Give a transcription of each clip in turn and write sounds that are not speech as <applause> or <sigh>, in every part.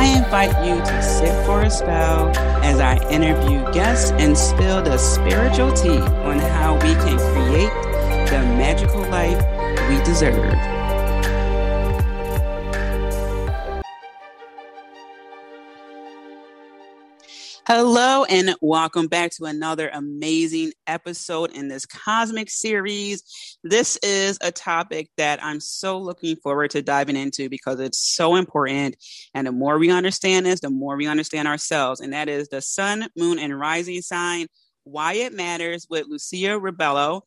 I invite you to sit for a spell as I interview guests and spill the spiritual tea on how we can create the magical life we deserve. Hello, and welcome back to another amazing episode in this cosmic series. This is a topic that I'm so looking forward to diving into because it's so important. And the more we understand this, the more we understand ourselves. And that is the sun, moon, and rising sign, why it matters with Lucia Robelo.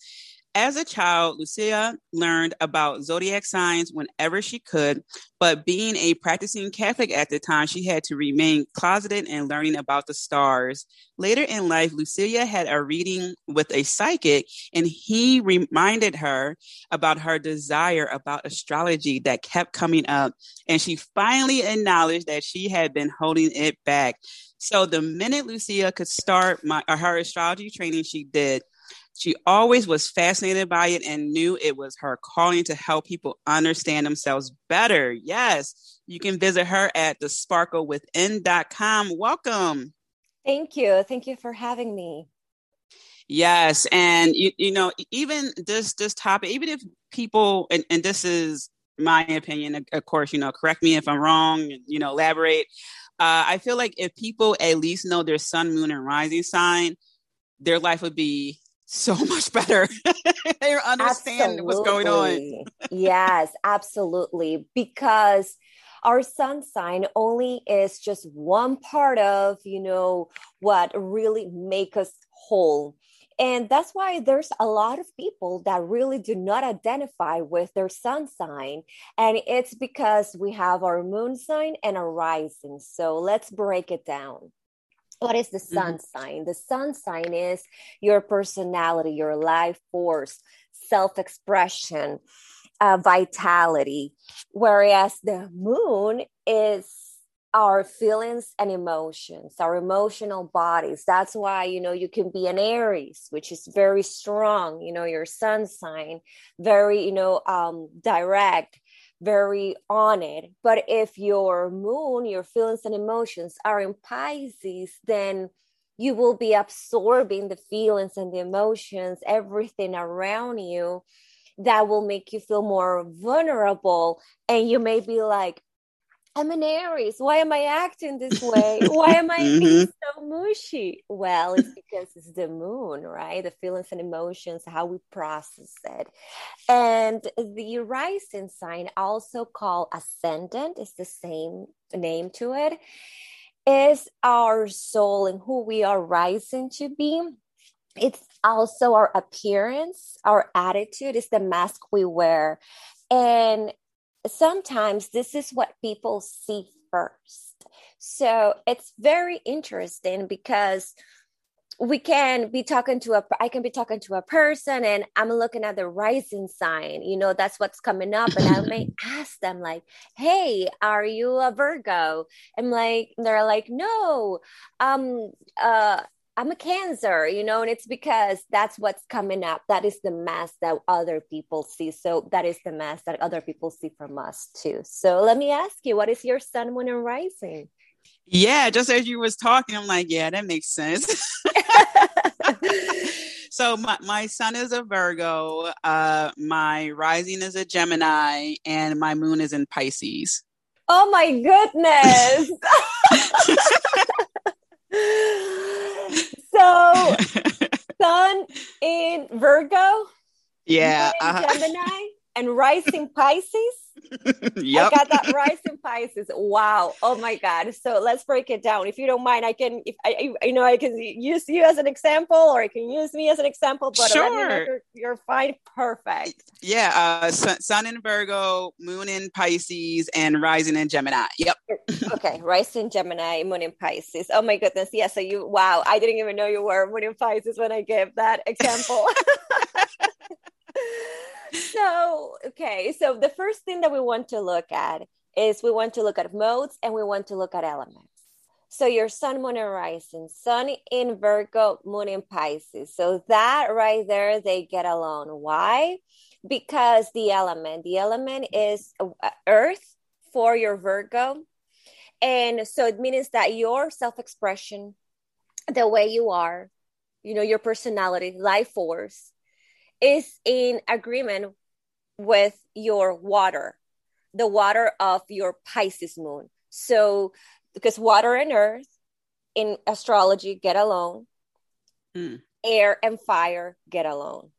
As a child, Lucia learned about zodiac signs whenever she could, but being a practicing Catholic at the time, she had to remain closeted and learning about the stars. Later in life, Lucia had a reading with a psychic, and he reminded her about her desire about astrology that kept coming up. And she finally acknowledged that she had been holding it back. So the minute Lucia could start my, her astrology training, she did. She always was fascinated by it and knew it was her calling to help people understand themselves better. Yes, you can visit her at thesparklewithin.com. Welcome. Thank you. Thank you for having me. Yes, and you you know even this this topic, even if people and, and this is my opinion, of course, you know, correct me if I'm wrong, you know, elaborate. Uh, I feel like if people at least know their sun, moon, and rising sign, their life would be so <laughs> much better. they understand absolutely. what's going on. yes, absolutely. Because our sun sign only is just one part of, you know, what really make us whole. And that's why there's a lot of people that really do not identify with their sun sign. And it's because we have our moon sign and our rising. So let's break it down what is the sun mm-hmm. sign? The sun sign is your personality your life force self-expression uh, vitality. Whereas the moon is our feelings and emotions our emotional bodies. That's why you know you can be an aries which is very strong you know your sun sign very you know um direct very on it. But if your moon, your feelings and emotions are in Pisces, then you will be absorbing the feelings and the emotions, everything around you that will make you feel more vulnerable. And you may be like, I'm an Aries. Why am I acting this way? <laughs> Why am I mm-hmm. being so mushy? Well, it's because it's the moon, right? The feelings and emotions, how we process it. And the rising sign, also called ascendant, is the same name to it, is our soul and who we are rising to be. It's also our appearance, our attitude, is the mask we wear. And sometimes this is what people see first. So it's very interesting because we can be talking to a i can be talking to a person and i'm looking at the rising sign you know that's what's coming up and i may <laughs> ask them like hey are you a virgo and like they're like no um uh I'm a cancer, you know, and it's because that's what's coming up. That is the mask that other people see. So that is the mask that other people see from us too. So let me ask you, what is your sun, moon, and rising? Yeah, just as you was talking, I'm like, yeah, that makes sense. <laughs> <laughs> so my, my sun is a Virgo, uh, my rising is a Gemini, and my moon is in Pisces. Oh my goodness. <laughs> so <laughs> sun in Virgo, yeah, uh-huh. Gemini, and rising Pisces. yep. <laughs> I got that rising Pisces. Wow. Oh my God. So let's break it down. If you don't mind, I can, if I, you know, I can use you as an example or I can use me as an example, but sure. you're, you're, fine. Perfect. Yeah. Uh, sun, sun in Virgo, moon in Pisces, and rising in Gemini. Yep. okay. Rising Gemini, moon in Pisces. Oh my goodness. Yeah. So you, wow. I didn't even know you were moon in Pisces when I gave that example. <laughs> <laughs> so, okay. So the first thing that we want to look at is we want to look at modes and we want to look at elements. So your sun, moon, and rising, sun in Virgo, moon in Pisces. So that right there, they get along. Why? Because the element, the element is uh, earth for your Virgo. And so it means that your self expression, the way you are, you know, your personality, life force, is in agreement with your water, the water of your Pisces moon. So, because water and earth in astrology get along, mm. air and fire get along.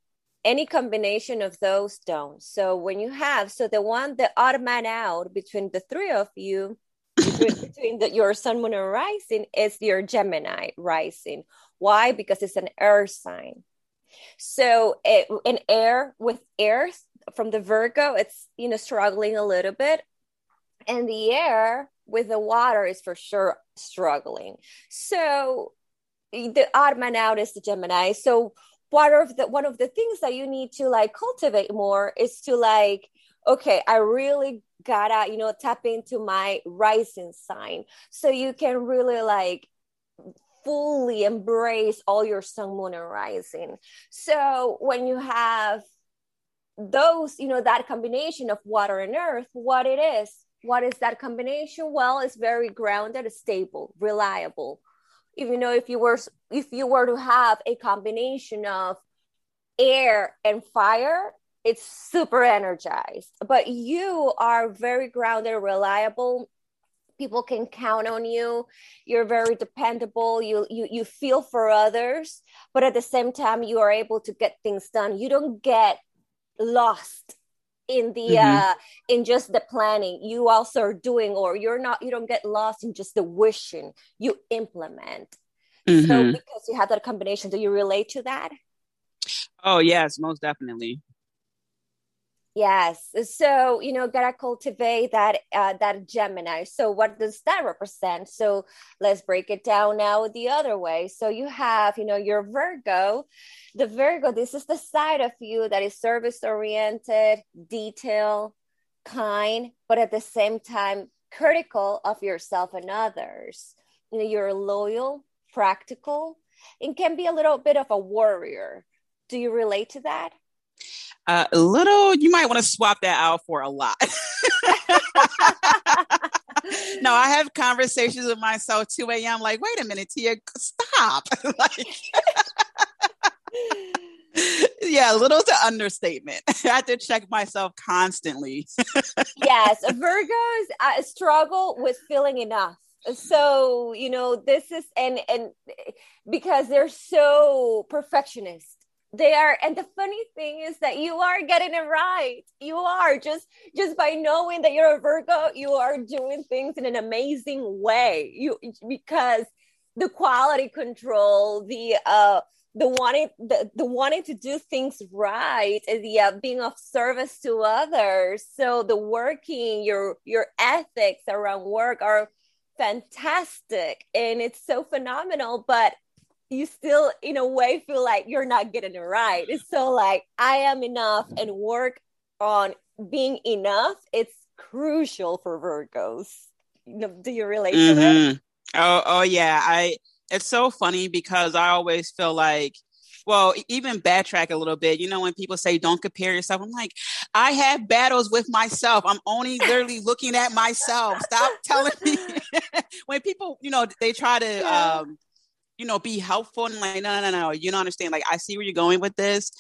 Any combination of those don't. So, when you have, so the one, the odd man out between the three of you, <laughs> between, the, your sun, moon, and rising is your Gemini rising. Why? Because it's an earth sign. So it, in air with air from the Virgo, it's you know struggling a little bit, and the air with the water is for sure struggling. So the odd man out is the Gemini. So one of the one of the things that you need to like cultivate more is to like okay i really gotta you know tap into my rising sign so you can really like fully embrace all your sun, moon, and rising. So when you have those, you know, that combination of water and earth, what it is, what is that combination? Well, it's very grounded, stable, reliable. Even though if you were if you were to have a combination of air and fire, it's super energized. But you are very grounded, reliable, people can count on you. You're very dependable. You you you feel for others but at the same time you are able to get things done. You don't get lost in the mm-hmm. uh in just the planning. You also are doing or you're not you don't get lost in just the wishing. You implement. Mm-hmm. so because you have that combination do you relate to that? Oh yes most definitely Yes. So, you know, gotta cultivate that uh, that Gemini. So what does that represent? So let's break it down now the other way. So you have, you know, your Virgo. The Virgo, this is the side of you that is service oriented, detail, kind, but at the same time critical of yourself and others. You know, you're loyal, practical, and can be a little bit of a warrior. Do you relate to that? Uh, a little, you might want to swap that out for a lot. <laughs> no, I have conversations with myself 2 a.m. Like, wait a minute, Tia, stop. <laughs> like, <laughs> yeah, a little to understatement. I have to check myself constantly. yes, Virgos uh, struggle with feeling enough so you know this is and and because they're so perfectionist they are and the funny thing is that you are getting it right. You are just just by knowing that you're a virgo you are doing things in an amazing way. You because the quality control the uh the wanting the, the wanting to do things right the uh, being of service to others. So the working your your ethics around work are fantastic and it's so phenomenal but you still in a way feel like you're not getting it right it's so like i am enough and work on being enough it's crucial for virgos do you relate mm-hmm. to that mm-hmm. oh oh yeah i it's so funny because i always feel like well, even backtrack a little bit. You know, when people say don't compare yourself, I'm like, I have battles with myself. I'm only <laughs> literally looking at myself. Stop telling me <laughs> <laughs> when people, you know, they try to yeah. um, you know, be helpful and like, no, no, no, no, you don't understand. Like, I see where you're going with this,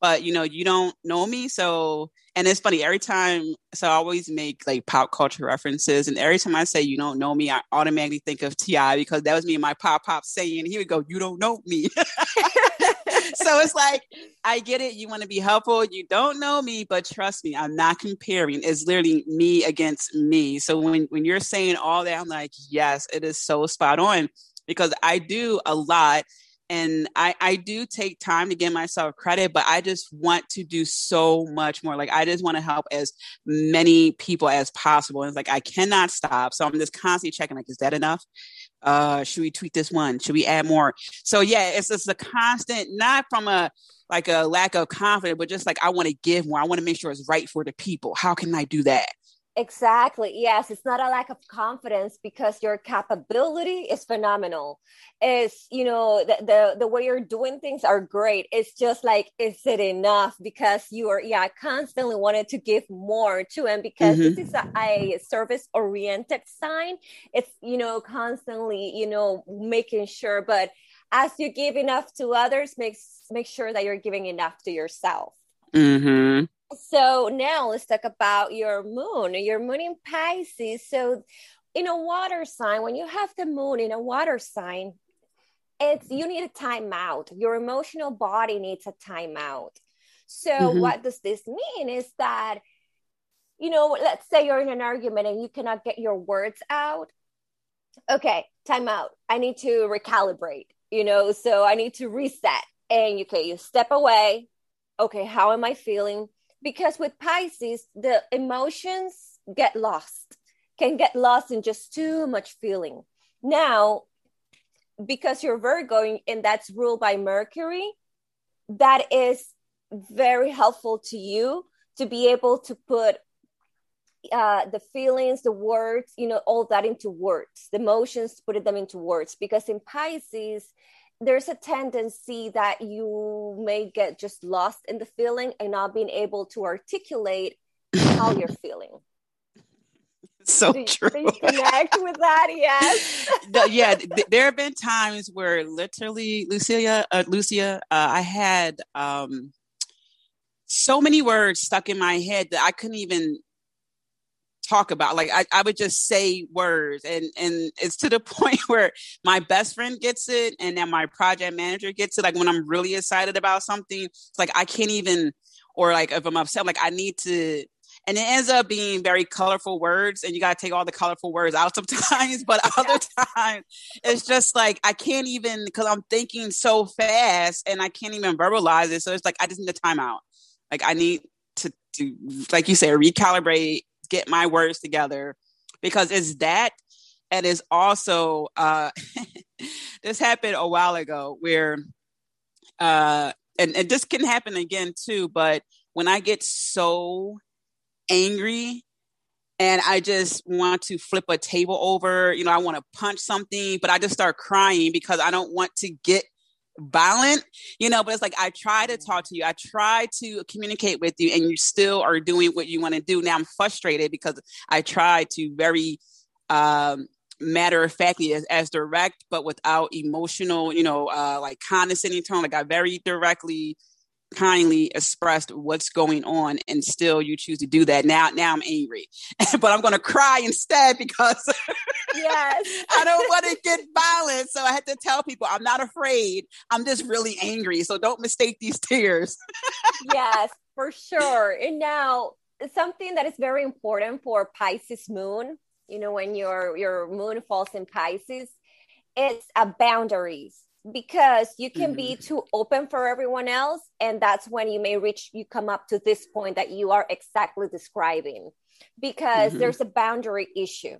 but you know, you don't know me. So, and it's funny every time. So I always make like pop culture references, and every time I say you don't know me, I automatically think of T.I. because that was me and my pop pop saying. He would go, "You don't know me." <laughs> so it's like I get it. You want to be helpful. You don't know me, but trust me, I'm not comparing. It's literally me against me. So when, when you're saying all that, I'm like, yes, it is so spot on because I do a lot and I, I do take time to give myself credit, but I just want to do so much more. Like I just want to help as many people as possible. And it's like I cannot stop. So I'm just constantly checking, like, is that enough? Uh, should we tweak this one? Should we add more? So yeah, it's just a constant, not from a like a lack of confidence, but just like I want to give more. I want to make sure it's right for the people. How can I do that? Exactly. Yes, it's not a lack of confidence because your capability is phenomenal. Is you know the, the the way you're doing things are great. It's just like is it enough? Because you are yeah constantly wanted to give more to him because mm-hmm. this is a, a service oriented sign. It's you know constantly you know making sure, but as you give enough to others, makes make sure that you're giving enough to yourself. Mm-hmm. So now let's talk about your moon, your moon in Pisces. So in a water sign, when you have the moon in a water sign, it's you need a timeout. Your emotional body needs a timeout. So mm-hmm. what does this mean is that you know, let's say you're in an argument and you cannot get your words out. Okay, timeout. I need to recalibrate, you know, so I need to reset. And okay, you step away. Okay, how am I feeling? Because with Pisces, the emotions get lost, can get lost in just too much feeling. Now, because you're Virgo and that's ruled by Mercury, that is very helpful to you to be able to put uh, the feelings, the words, you know, all that into words, the emotions, put them into words. Because in Pisces, there's a tendency that you may get just lost in the feeling and not being able to articulate how you're <laughs> feeling. So do, true. Do you connect <laughs> with that? Yes. yeah, th- there have been times where literally, Lucia, uh, Lucia, uh, I had um, so many words stuck in my head that I couldn't even talk about like I, I would just say words and and it's to the <laughs> point where my best friend gets it and then my project manager gets it like when i'm really excited about something it's like i can't even or like if i'm upset like i need to and it ends up being very colorful words and you got to take all the colorful words out <laughs> sometimes but other times it's just like i can't even because i'm thinking so fast and i can't even verbalize it so it's like i just need a timeout like i need to do like you say recalibrate get my words together because it's that and it's also uh <laughs> this happened a while ago where uh and, and this can happen again too but when i get so angry and I just want to flip a table over. You know, I want to punch something, but I just start crying because I don't want to get violent, you know, but it's like I try to talk to you, I try to communicate with you, and you still are doing what you want to do. Now I'm frustrated because I try to very um matter of factly as, as direct, but without emotional, you know, uh like condescending tone. Like I very directly kindly expressed what's going on and still you choose to do that. Now now i'm angry <laughs> but i'm going to cry instead because yes. <laughs> I don't want to get violent so i had to tell people i'm not afraid. I'm just really angry so don't mistake these tears. <laughs> Yes for sure. And now something that is very important for pisces moon you know when your your moon falls in pisces it's a boundaries because you can mm-hmm. be too open for everyone else and that's when you may reach you come up to this point that you are exactly describing because mm-hmm. there's a boundary issue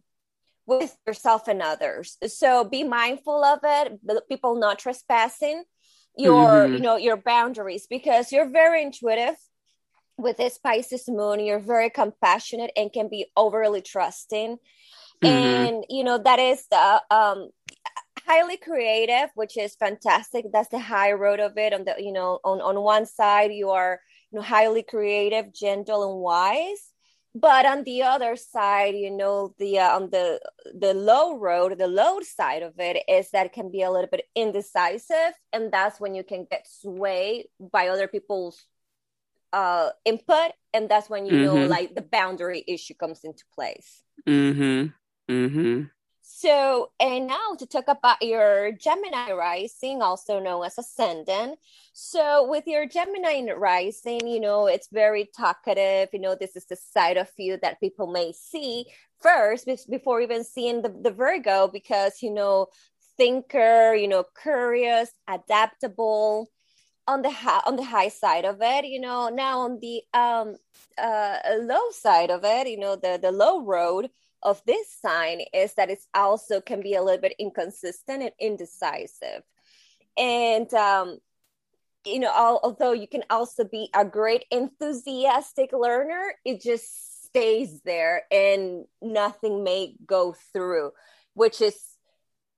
with yourself and others so be mindful of it people not trespassing your mm-hmm. you know your boundaries because you're very intuitive with this pisces moon you're very compassionate and can be overly trusting mm-hmm. and you know that is the um highly creative, which is fantastic. That's the high road of it. On the you know, on on one side you are you know highly creative, gentle, and wise. But on the other side, you know, the uh, on the the low road, the low side of it is that it can be a little bit indecisive, and that's when you can get swayed by other people's uh, input, and that's when you mm-hmm. know like the boundary issue comes into place. Mm-hmm. Mm-hmm. So, and now to talk about your Gemini rising, also known as ascendant. So, with your Gemini rising, you know, it's very talkative. You know, this is the side of you that people may see first before even seeing the, the Virgo, because, you know, thinker, you know, curious, adaptable on the high on the high side of it you know now on the um uh low side of it you know the the low road of this sign is that it's also can be a little bit inconsistent and indecisive. And um you know although you can also be a great enthusiastic learner it just stays there and nothing may go through which is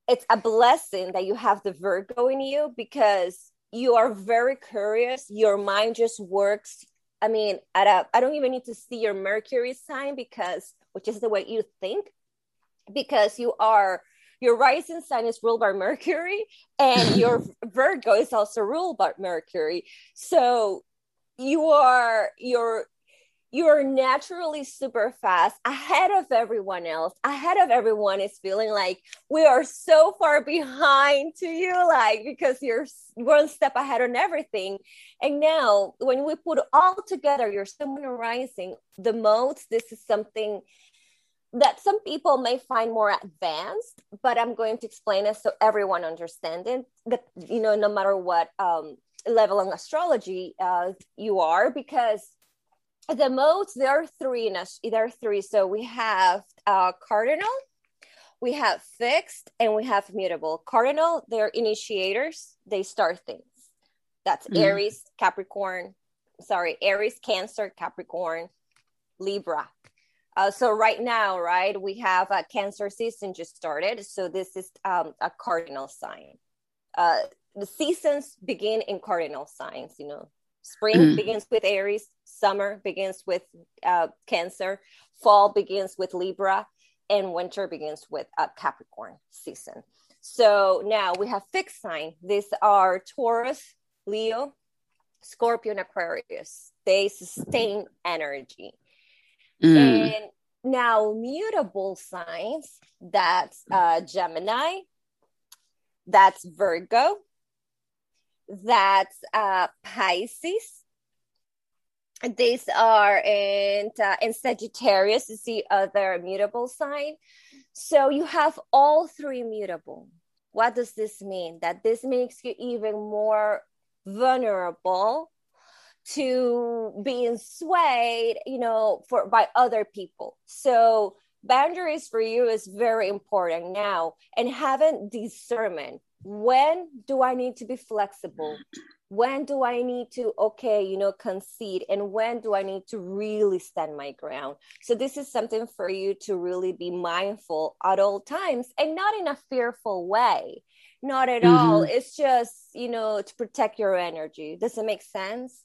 it's a blessing that you have the virgo in you because you are very curious. Your mind just works i mean at a i don't even need to see your mercury sign because which is the way you think because you are your rising sign is ruled by mercury and your <laughs> virgo is also ruled by mercury. So you are your you're naturally super fast ahead of everyone else ahead of everyone is feeling like we are so far behind to you like because you're one step ahead on everything. And now when we put all together your sun rising. The modes this is something that some people may find more advanced but i'm going to explain it so everyone understands it that you know no matter what um, level in astrology uh, you are because the modes there are three in us there are three. So we have uh, cardinal we have fixed and we have mutable. Cardinal they're initiators. They start things. That's mm-hmm. aries capricorn sorry aries cancer capricorn libra uh, so right now right we have a cancer season just started so this is um, a cardinal sign uh, the seasons begin in cardinal signs you know spring mm-hmm. begins with aries summer begins with uh, Cancer, fall begins with Libra, and winter begins with a Capricorn season. So now we have fixed sign. These are Taurus, Leo, Scorpio, and Aquarius. They sustain energy. Mm. And now mutable signs, that's uh, Gemini, that's Virgo, that's uh, Pisces, these are in uh, in Sagittarius is the other mutable sign. So you have all three mutable. What does this mean? That this makes you even more vulnerable to being swayed, you know, for by other people. So boundaries for you is very important now and having discernment. When do I need to be flexible? when do I need to, okay, you know, concede and when do I need to really stand my ground? So, this is something for you to really be mindful at all times and not in a fearful way. Not at mm-hmm. all. It's just, you know, to protect your energy. Does it make sense?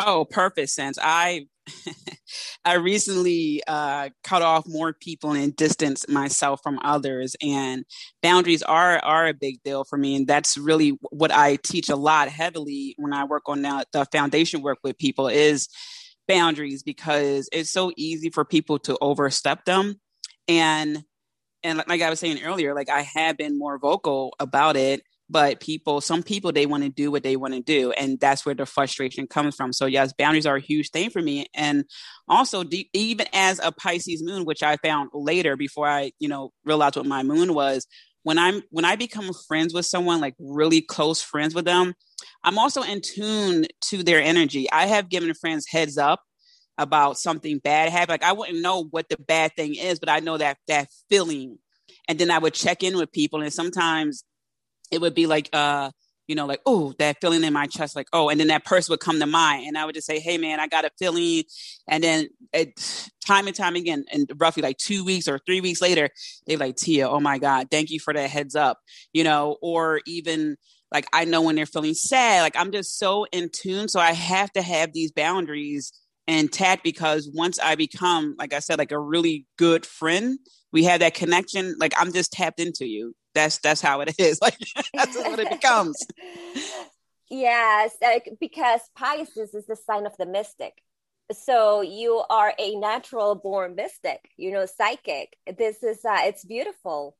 Oh, perfect sense. I <laughs> I recently uh, cut off more people and distanced myself from others, and boundaries are are a big deal for me, and that's really what I teach a lot heavily when I work on now the foundation work with people is boundaries because it's so easy for people to overstep them, and and like I was saying earlier, like I have been more vocal about it but people some people they want to do what they want to do and that's where the frustration comes from. So yes boundaries are a huge thing for me and also de- even as a pisces moon which i found later before i you know realized what my moon was when i'm when i become friends with someone like really close friends with them i'm also in tune to their energy. I have given friends heads up about something bad happening like i wouldn't know what the bad thing is but i know that that feeling. And then i would check in with people and sometimes it would be like uh you know like oh that feeling in my chest like oh and then that person would come to mind and i would just say hey man i got a feeling and then it, time and time again and roughly like two weeks or three weeks later they're like tia oh my god thank you for that heads up you know or even like i know when they're feeling sad like i'm just so in tune so i have to have these boundaries intact because once i become like i said like a really good friend we have that connection like i'm just tapped into you that's that's how it <laughs> is. Like that's what it becomes. <laughs> yes, because Pisces is the sign of the mystic. so you are a natural born mystic you know psychic this is uh, it's beautiful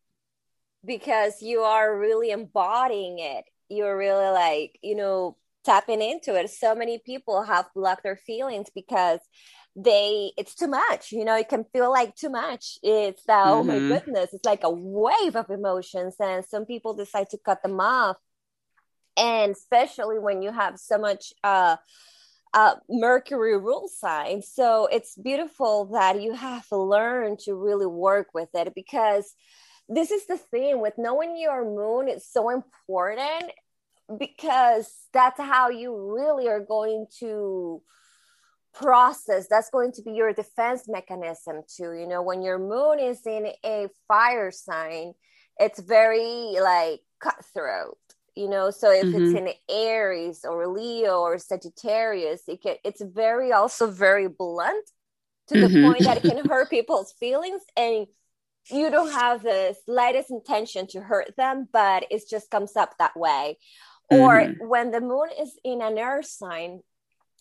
because you are really embodying it you're really like you know tapping into it so many people have blocked their feelings because they it's too much you know it can feel like too much it's mm-hmm. oh my mm-hmm. goodness it's like a wave of emotions and some people decide to cut them off and especially when you have so much uh uh, Mercury rule sign. So it's beautiful that you have learned to really work with it because this is the thing with knowing your moon, it's so important because that's how you really are going to process that's going to be your defense mechanism too you know when your moon is in a fire sign it's very like cutthroat you know so if mm-hmm. it's in aries or leo or sagittarius it can, it's very also very blunt to the mm-hmm. point that it can <laughs> hurt people's feelings and you don't have the slightest intention to hurt them but it just comes up that way mm-hmm. or when the moon is in an earth sign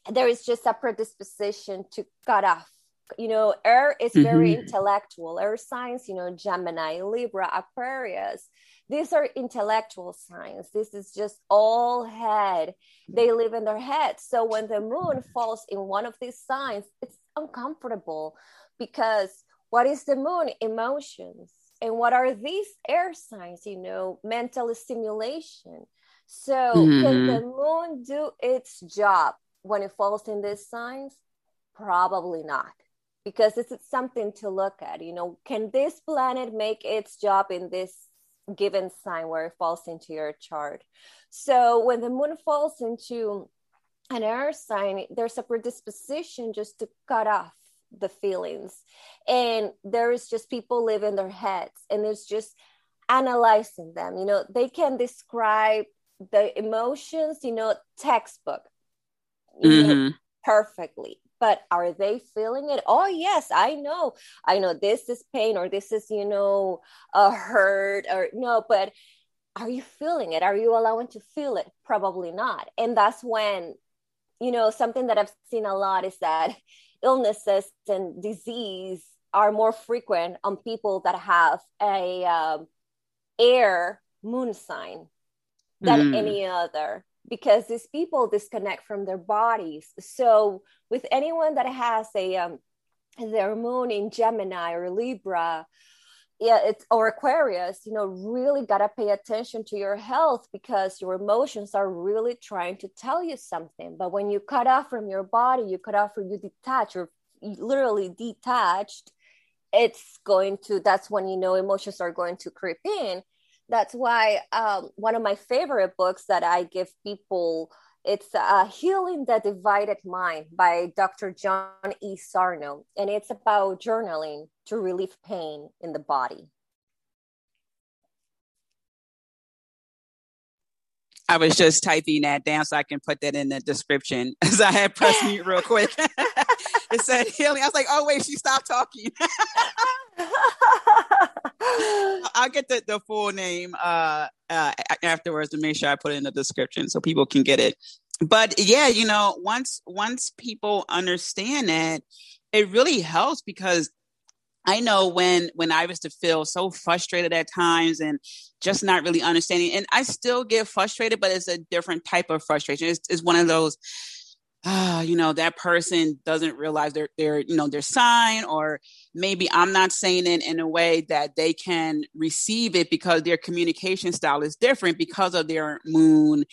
there is just a predisposition to cut off. You know air is very mm-hmm. intellectual. Air signs you know gemini libra aquarius. These are intellectual signs. This is just all head. They live in their head. So when the moon falls in one of these signs it's uncomfortable because what is the moon? Emotions. And what are these air signs? You know mental stimulation. So mm-hmm. can the moon do its job when it falls in these signs probably not because this is something to look at you know can this planet make its job in this given sign where it falls into your chart. So when the moon falls into an air sign, there's a predisposition just to cut off the feelings. And there is just people live in their heads and it's just analyzing them. You know, they can describe the emotions, you know, textbook mm-hmm. perfectly. But are they feeling it? Oh yes i know. I know this is pain or this is you know a hurt or no but are you feeling it? Are you allowing to feel it? Probably not. And that's when you know something that i've seen a lot is that <laughs> illnesses and disease are more frequent on people that have a um, air moon sign than mm. any other because these people disconnect from their bodies. So with anyone that has a um, their moon in Gemini or Libra, yeah, it's or Aquarius, you know, really gotta pay attention to your health because your emotions are really trying to tell you something. But when you cut off from your body, you cut off from you detach or literally detached, it's going to that's when you know emotions are going to creep in that's why um, one of my favorite books that I give people it's uh, healing the divided mind by dr john e. Sarno and it's about journaling to relieve pain in the body I was just typing that down so I can put that in the description <laughs> as I had pressed mute real quick. <laughs> it said healing. I was like, oh wait, she stopped talking. <laughs> I'll get the, the full name uh, uh, afterwards to make sure I put it in the description so people can get it. But yeah, you know, once once people understand that, it really helps because I know when when I was to feel so frustrated at times and just not really understanding, and I still get frustrated, but it's a different type of frustration. It's, it's one of those ah, you know, that person doesn't realize their their you know their sign, or maybe I'm not saying it in a way that they can receive it because their communication style is different because of their moon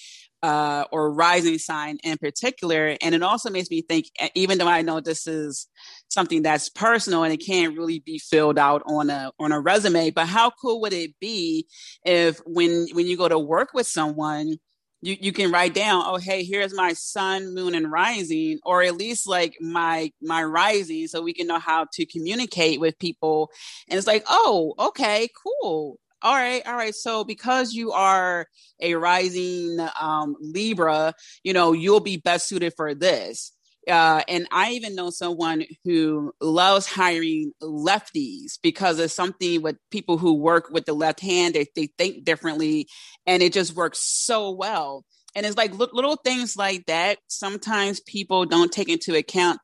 uh, or rising sign in particular. And it also makes me think, even though I know this is something that's personal and it can't really be filled out on a on a resume, but how cool would it be if when when you go to work with someone you, you can write down oh hey here's my sun moon and rising or at least like my my rising so we can know how to communicate with people and it's like oh okay cool all right all right so because you are a rising um, libra you know you'll be best suited for this uh, and I even know someone who loves hiring lefties because it's something with people who work with the left hand, they, they think differently and it just works so well. And it's like little things like that. Sometimes people don't take into account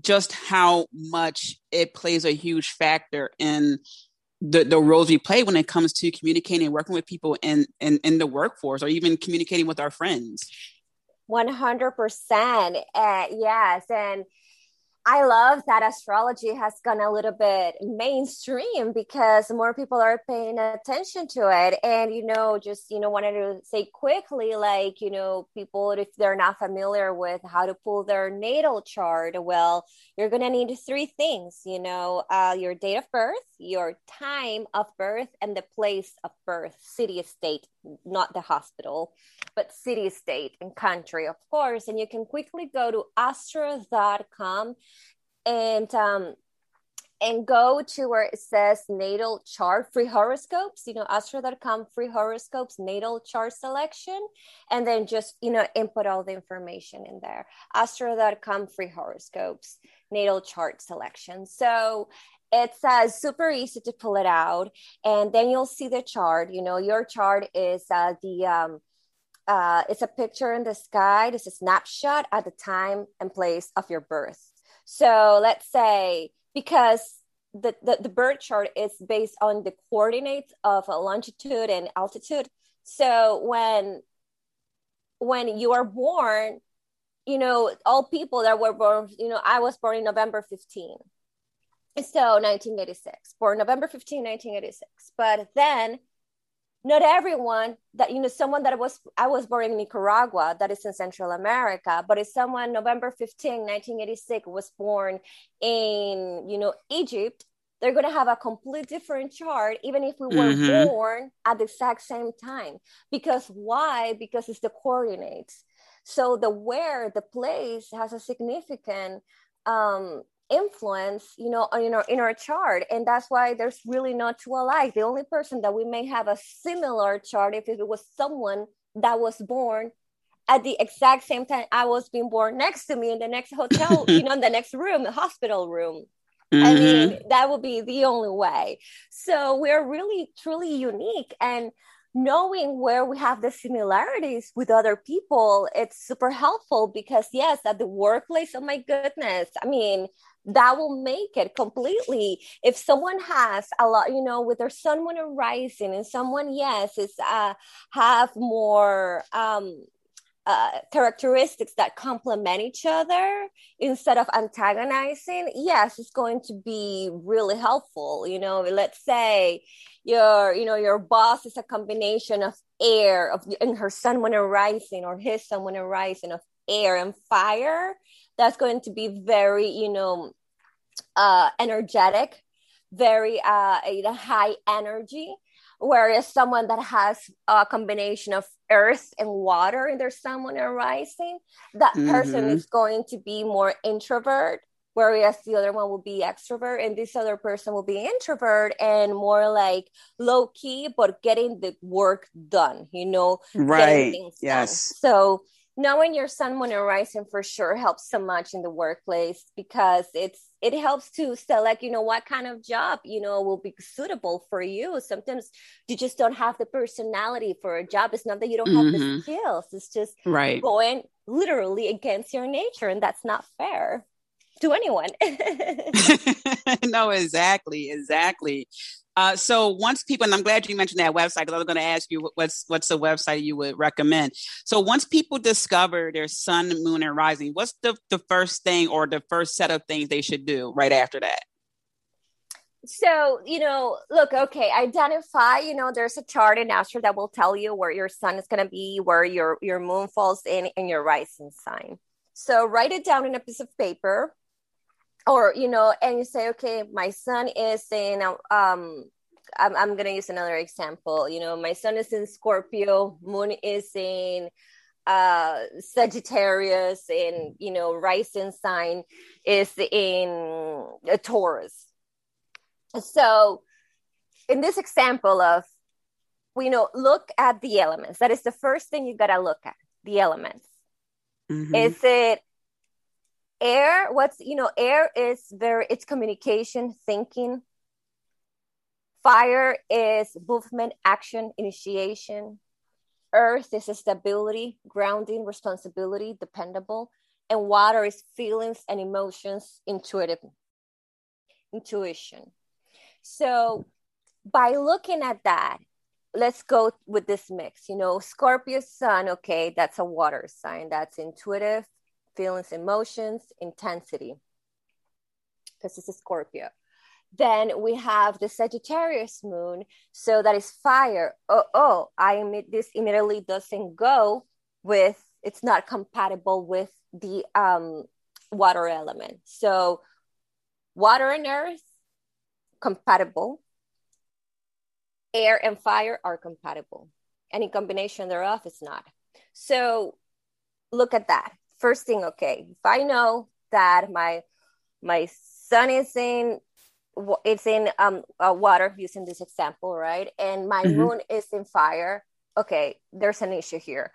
just how much it plays a huge factor in the, the roles we play when it comes to communicating and working with people in, in, in the workforce or even communicating with our friends. 100%. Uh, yes. And I love that astrology has gone a little bit mainstream because more people are paying attention to it. And, you know, just, you know, wanted to say quickly, like, you know, people, if they're not familiar with how to pull their natal chart, well, you're going to need three things, you know, uh, your date of birth, your time of birth, and the place of birth, city, state, not the hospital, but city, state, and country, of course. And you can quickly go to astro.com and um, and go to where it says natal chart free horoscopes you know astro.com free horoscopes natal chart selection and then just you know input all the information in there astro.com free horoscopes natal chart selection so it's uh, super easy to pull it out and then you'll see the chart you know your chart is uh, the um, uh, it's a picture in the sky it's a snapshot at the time and place of your birth so let's say because the, the, the birth chart is based on the coordinates of longitude and altitude. So when when you are born, you know, all people that were born, you know, I was born in November 15. So 1986, born November 15, 1986. But then not everyone that you know someone that was i was born in nicaragua that is in central america but if someone november 15 1986 was born in you know egypt they're going to have a complete different chart even if we were mm-hmm. born at the exact same time because why because it's the coordinates so the where the place has a significant um, influence you know in our in our chart and that's why there's really not two alike. The only person that we may have a similar chart if it was someone that was born at the exact same time i was being born next to me in the next hotel <laughs> you know in the next room the hospital room. Mm-hmm. i mean that would be the only way. So we're really truly unique and knowing where we have the similarities with other people it's super helpful because yes at the workplace oh my goodness i mean that will make it completely. If someone has a lot you know with their sun moon and rising and someone yes is uh have more um uh, characteristics that complement each other instead of antagonizing yes it's going to be really helpful. You know let's say your you know your boss is a combination of air of and her sun when rising or his sun when rising of air and fire. That's going to be very you know uh, energetic, very uh, high energy. Whereas someone that has a combination of earth and water in their sun, moon, and rising, that mm-hmm. person is going to be more introvert, whereas the other one will be extrovert, and this other person will be introvert and more like low key, but getting the work done, you know, right? Yes. Done. So knowing your sun, moon, and rising for sure helps so much in the workplace because it's it helps to select you know what kind of job you know will be suitable for you. Sometimes you just don't have the personality for a job. It's not that you don't have mm-hmm. the skills. It's just right. going literally against your nature and that's not fair to anyone. <laughs> <laughs> No exactly exactly uh, so once people, and I'm glad you mentioned that website because I was going to ask you what's what's the website you would recommend. So once people discover their sun, moon, and rising, what's the the first thing or the first set of things they should do right after that? so you know look okay identify you know there's a chart in astro that will tell you where your sun is going to be where your your moon falls in in your rising sign so write it down in a piece of paper or you know and you say okay my son is in um I'm, I'm gonna use another example you know my son is in scorpio moon is in uh sagittarius and you know rising sign is in a taurus. So in this example of you know look at the elements. That is the first thing you gotta look at the elements. Mm-hmm. is it air what's you know air is very it's communication thinking fire is movement action initiation earth is stability grounding responsibility dependable and water is feelings and emotions, intuitive intuition. So by looking at that, let's go with this mix. You know, Scorpio sun, okay, that's a water sign. That's intuitive, feelings, emotions, intensity. Because it's a Scorpio. Then we have the Sagittarius moon, so that is fire. Oh, oh, I admit this immediately doesn't go with. It's not compatible with the um, water element. So, water and earth compatible. Air and fire are compatible. Any combination thereof is not. So, look at that. First thing, okay, if I know that my my sun is in it's in um, uh, water using this example right and my mm-hmm. moon is in fire okay there's an issue here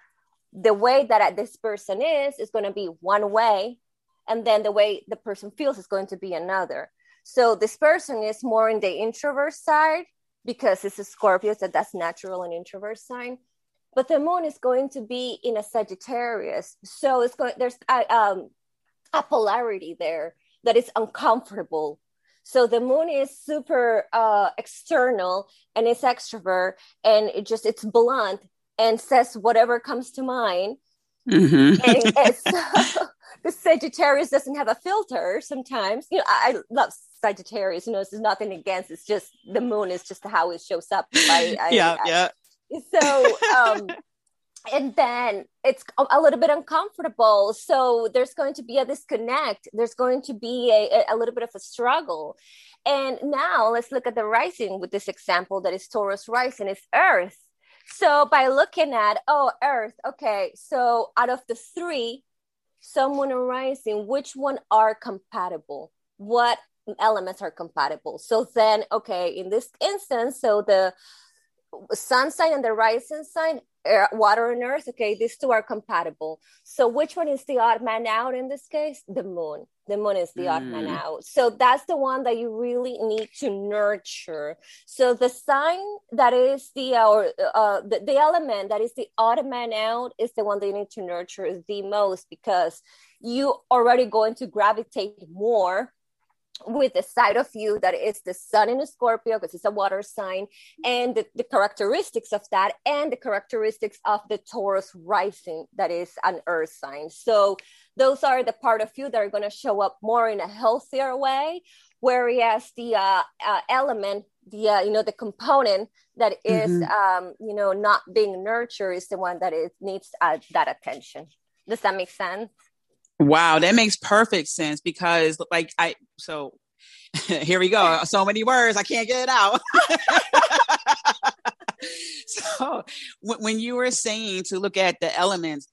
the way that this person is is going to be one way and then the way the person feels is going to be another so this person is more in the introvert side because it's a scorpio so that's natural and introvert sign but the moon is going to be in a sagittarius so it's going there's a, um, a polarity there that is uncomfortable so the moon is super uh, external and it's extrovert and it just it's blunt and says whatever comes to mind. Mm-hmm. and, <laughs> and so <laughs> the Sagittarius doesn't have a filter sometimes. You know, I, I love Sagittarius. You know, this is nothing against. It's just the moon is just how it shows up. I, I, <laughs> yeah, yeah. So um, <laughs> and then it's a little bit uncomfortable. So there's going to be a disconnect. There's going to be a, a little bit of a struggle. And now let's look at the rising with this example that is taurus rising is earth. So by looking at oh earth okay so out of the three someone rising which one are compatible? What elements are compatible? So then okay in this instance so the sun sign and the rising sign air, water and earth okay these two are compatible so which one is the odd man out in this case the moon the moon is the mm. odd man mm. out so that's the one that you really need to nurture so the sign that is the uh, or uh, the, the element that is the odd man out is the one that you need to nurture the most because you already going to gravitate more with the side of you that is the sun in a Scorpio because it's a water sign, and the, the, characteristics of that, and the characteristics of the Taurus rising that is an earth sign. So those are the part of you that are going to show up more in a healthier way, whereas the uh, uh, element, the uh, you know the component that is mm-hmm. um, you know not being nurtured is the one that it needs uh, that attention. Does that make sense? Wow, that makes perfect sense because like I so <laughs> here we go. So many words, I can't get it out. <laughs> so when you were saying to look at the elements,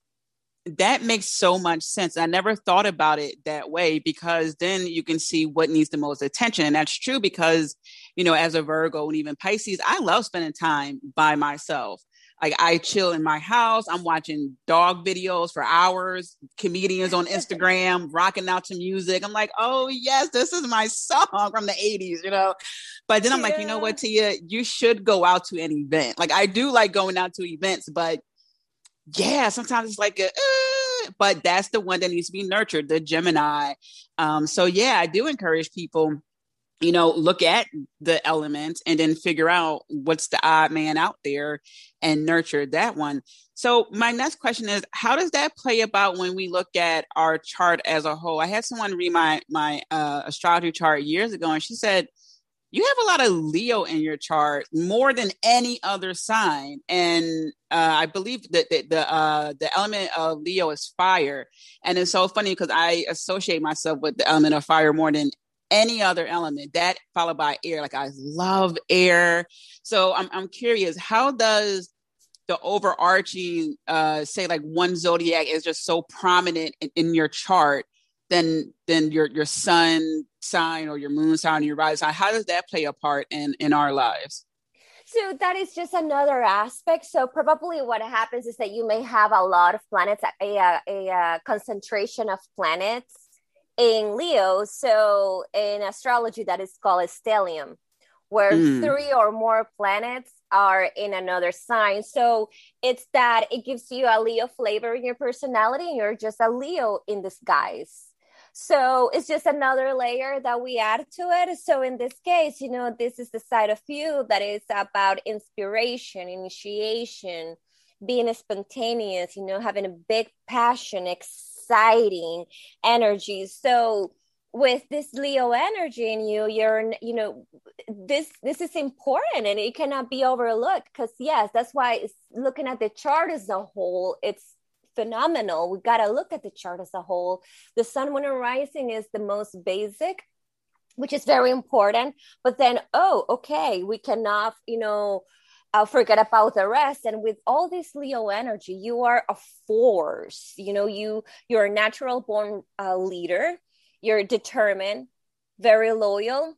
that makes so much sense. I never thought about it that way because then you can see what needs the most attention. And that's true because, you know, as a Virgo and even Pisces, I love spending time by myself. Like I chill in my house. I'm watching dog videos for hours, comedians on Instagram, <laughs> rocking out to music. I'm like, oh yes, this is my song from the 80s, you know. But then I'm yeah. like, you know what, Tia, you should go out to an event. Like I do like going out to events, but yeah, sometimes it's like a, uh, but that's the one that needs to be nurtured, the Gemini. Um, so yeah, I do encourage people you know, look at the element and then figure out what's the odd man out there and nurture that one. So my next question is, how does that play about when we look at our chart as a whole? I had someone read my my uh, astrology chart years ago, and she said you have a lot of Leo in your chart more than any other sign, and uh, I believe that the the, uh, the element of Leo is fire, and it's so funny because I associate myself with the element of fire more than any other element that followed by air like i love air so i'm, I'm curious how does the overarching uh say like one zodiac is just so prominent in, in your chart then then your your sun sign or your moon sign or your rising sign how does that play a part in in our lives so that is just another aspect. So probably what happens is that you may have a lot of planets, a, a, a concentration of planets in Leo, so in astrology, that is called a stellium, where mm. three or more planets are in another sign. So it's that it gives you a Leo flavor in your personality, and you're just a Leo in disguise. So it's just another layer that we add to it. So in this case, you know, this is the side of you that is about inspiration, initiation, being spontaneous, you know, having a big passion, exciting energy. So with this leo energy in you you're you know this this is important and it cannot be overlooked because yes that's why looking at the chart as a whole it's phenomenal we got to look at the chart as a whole the sun moon and rising is the most basic which is very important but then oh okay we cannot you know uh, forget about the rest and with all this leo energy you are a force you know you you're a natural born uh, leader you're determined, very loyal,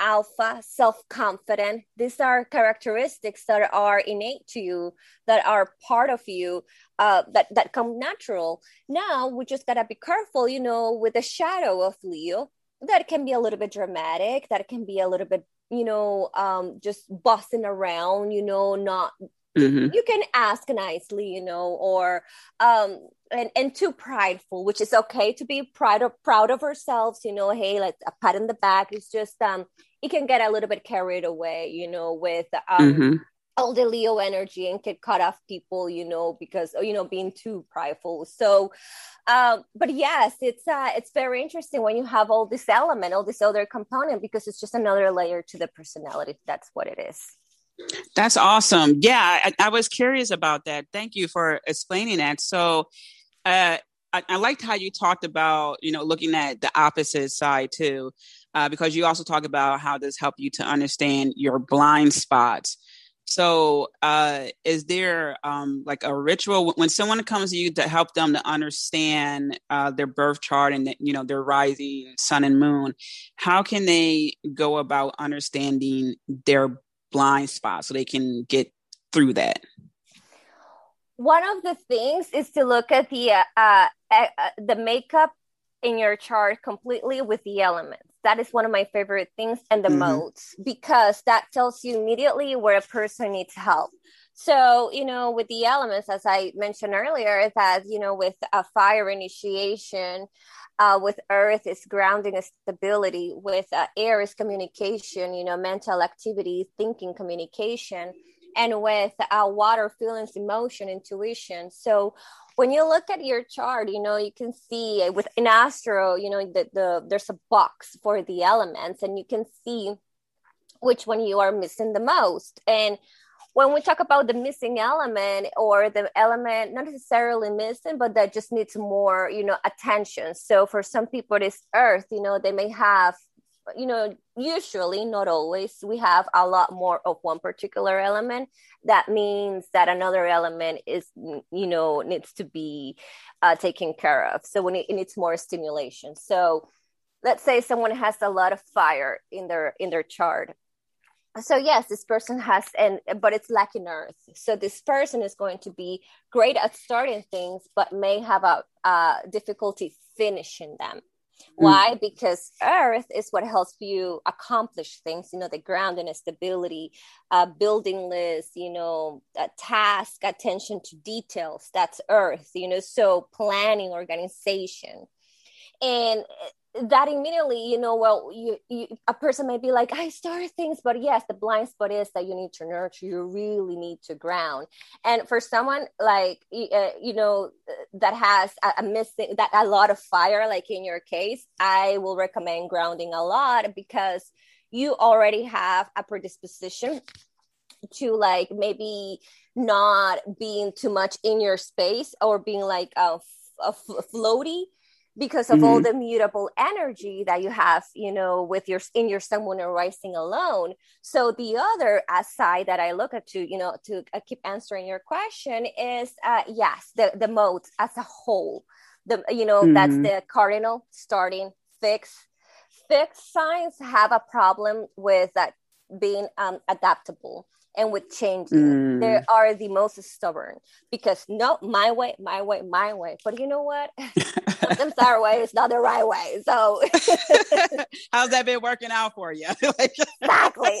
alpha, self confident. These are characteristics that are innate to you, that are part of you, uh, that, that come natural. Now we just got to be careful, you know, with the shadow of Leo. That can be a little bit dramatic, that can be a little bit you know um just bossing around you know not Mm-hmm. You can ask nicely, you know, or um and and too prideful, which is okay to be proud of proud of ourselves, you know. Hey, like a pat in the back. It's just um, it can get a little bit carried away, you know, with um. Mm-hmm. All the Leo energy and get cut off people, you know, because you know being too prideful. So, um, but yes, it's uh, it's very interesting when you have all this element, all this other component, because it's just another layer to the personality. That's what it is. That's awesome. Yeah, I, I, was curious about that. Thank you for explaining that. So, uh, I, I, liked how you talked about, you know, looking at the opposite side too, uh, because you also talk about how this helped you to understand your blind spots. So, uh, is there um, like a ritual when someone comes to you to help them to understand uh, their birth chart and you know their rising sun and moon? How can they go about understanding their blind spot so they can get through that? One of the things is to look at the uh, uh, uh, the makeup in your chart completely with the elements. That is one of my favorite things, and the mm-hmm. modes because that tells you immediately where a person needs help. So, you know, with the elements, as I mentioned earlier, that, you know, with a fire initiation, uh, with earth is grounding and stability with uh, air is communication you know mental activity thinking communication and with uh, water feelings emotion intuition so when you look at your chart you know you can see with in astro you know that the there's a box for the elements and you can see which one you are missing the most. And when we talk about the missing element or the element not necessarily missing but that just needs more you know attention. So for some people it's earth you know they may have you know usually not always we have a lot more of one particular element. That means that another element is you know needs to be uh, taken care of. So when it, needs more stimulation. So let's say someone has a lot of fire in their in their chart. So yes this person has and but it's lacking earth. So this person is going to be great at starting things but may have a, difficulty finishing them. Why? Because earth is what helps you accomplish things you know the ground and stability uh, building list you know task attention to details that's earth you know so planning organization. And that immediately you know well you, you, a person may be like i start things but yes the blind spot is that you need to nurture you really need to ground. And for someone like uh, you know that has a, a, missing that a lot of fire like in your case i will recommend grounding a lot because you already have a predisposition to like maybe not being too much in your space or being like a, a floaty because of mm-hmm. all the mutable energy that you have you know with your in your sun moon and rising alone so the other side that i look at to you know to uh, keep answering your question is uh, yes the the modes as a whole the you know mm-hmm. that's the cardinal starting fix fixed signs have a problem with that being um, adaptable and with changing. Mm. They are the most stubborn because no, my way, my way, my way. But you know what? Sometimes our way is not the right way. So, <laughs> how's that been working out for you? <laughs> exactly. <laughs>